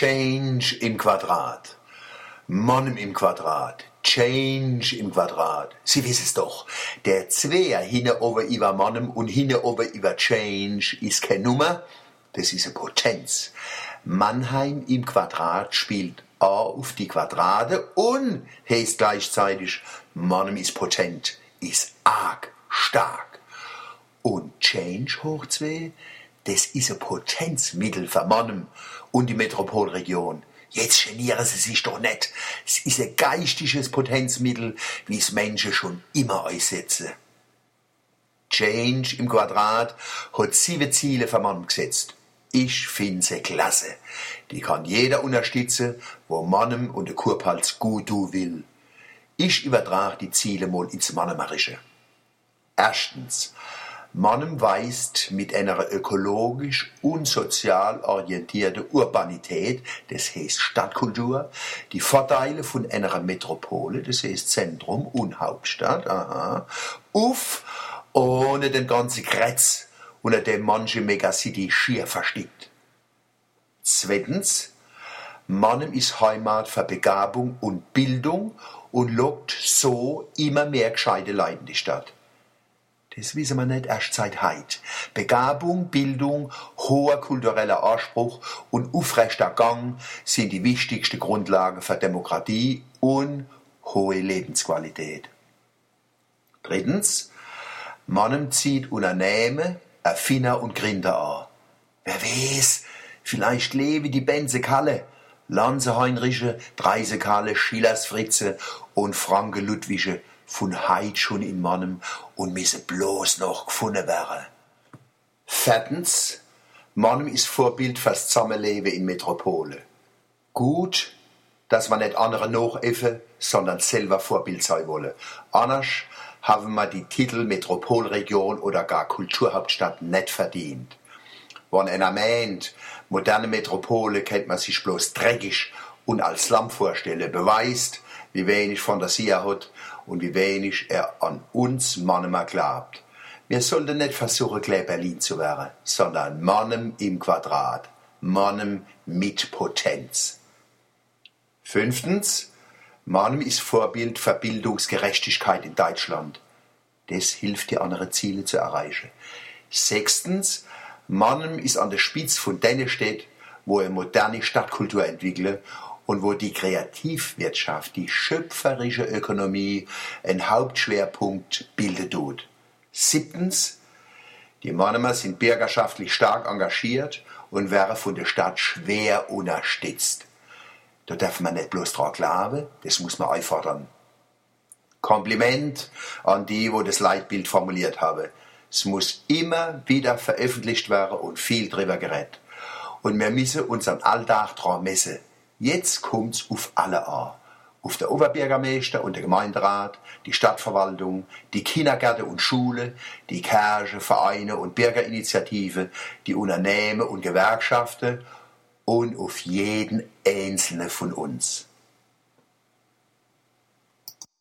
Change im Quadrat. Monem im Quadrat. Change im Quadrat. Sie wissen es doch. Der Zweier hinne over über Monem und hinne over über Change ist keine Nummer. Das ist eine Potenz. Mannheim im Quadrat spielt A auf die Quadrate und heißt gleichzeitig Monem ist potent, ist arg, stark. Und Change hoch 2 das ist ein Potenzmittel für Mannem und die Metropolregion. Jetzt genieren Sie sich doch nicht. Es ist ein geistiges Potenzmittel, wie es Menschen schon immer einsetzen. Change im Quadrat hat sieben Ziele für Mann gesetzt. Ich finde sie klasse. Die kann jeder unterstützen, wo Mannem und der Kurpals gut tun will. Ich übertrage die Ziele mal ins Mannemarische. Erstens, Mannem weist mit einer ökologisch und sozial orientierten Urbanität, das heißt Stadtkultur, die Vorteile von einer Metropole, das heißt Zentrum und Hauptstadt, aha, auf, ohne den ganzen Kretz, unter dem manche Megacity schier verstickt. Zweitens, Mannem ist Heimat für Begabung und Bildung und lockt so immer mehr gescheite Leute in die Stadt. Das wissen wir nicht erst seit heit. Begabung, Bildung, hoher kultureller Anspruch und aufrechter Gang sind die wichtigsten Grundlagen für Demokratie und hohe Lebensqualität. Drittens, Mannem zieht Unternehmen, Erfinder und Gründer an. Wer weiß, vielleicht lebe die Benze Kalle, Lanze Heinriche, Dreise Kalle, Schillers Fritze und Franke Ludwische von heit schon in Mannem und müsse bloß noch gefunden werden. Viertens, Mannem ist Vorbild fürs Zusammenleben in Metropole. Gut, dass man nicht andere nacheffen, sondern selber Vorbild sein wolle. Anders haben wir die Titel Metropolregion oder gar Kulturhauptstadt nicht verdient. Wenn einer meint, moderne Metropole kennt man sich bloß dreckig und als Slum vorstellen, beweist, wie wenig Fantasie er hat und wie wenig er an uns Mannemer glaubt. Wir sollten nicht versuchen, gleich Berlin zu werden, sondern Mannem im Quadrat, Mannem mit Potenz. Fünftens, Mannem ist Vorbild für Bildungsgerechtigkeit in Deutschland. Das hilft, die anderen Ziele zu erreichen. Sechstens, Mannem ist an der Spitze von denen wo er moderne Stadtkultur entwickle und wo die Kreativwirtschaft, die schöpferische Ökonomie einen Hauptschwerpunkt bildet tut. Siebtens, die Mannemer sind bürgerschaftlich stark engagiert und werden von der Stadt schwer unterstützt. Da darf man nicht bloß dran glauben, das muss man einfordern. Kompliment an die, wo das Leitbild formuliert habe. Es muss immer wieder veröffentlicht werden und viel drüber geredet. Und wir müssen unseren Alltag dran messen. Jetzt kommt's auf alle an. Auf der Oberbürgermeister und der Gemeinderat, die Stadtverwaltung, die Kindergärten und Schule, die Kirche, Vereine und Bürgerinitiative, die Unternehmen und Gewerkschaften und auf jeden einzelnen von uns.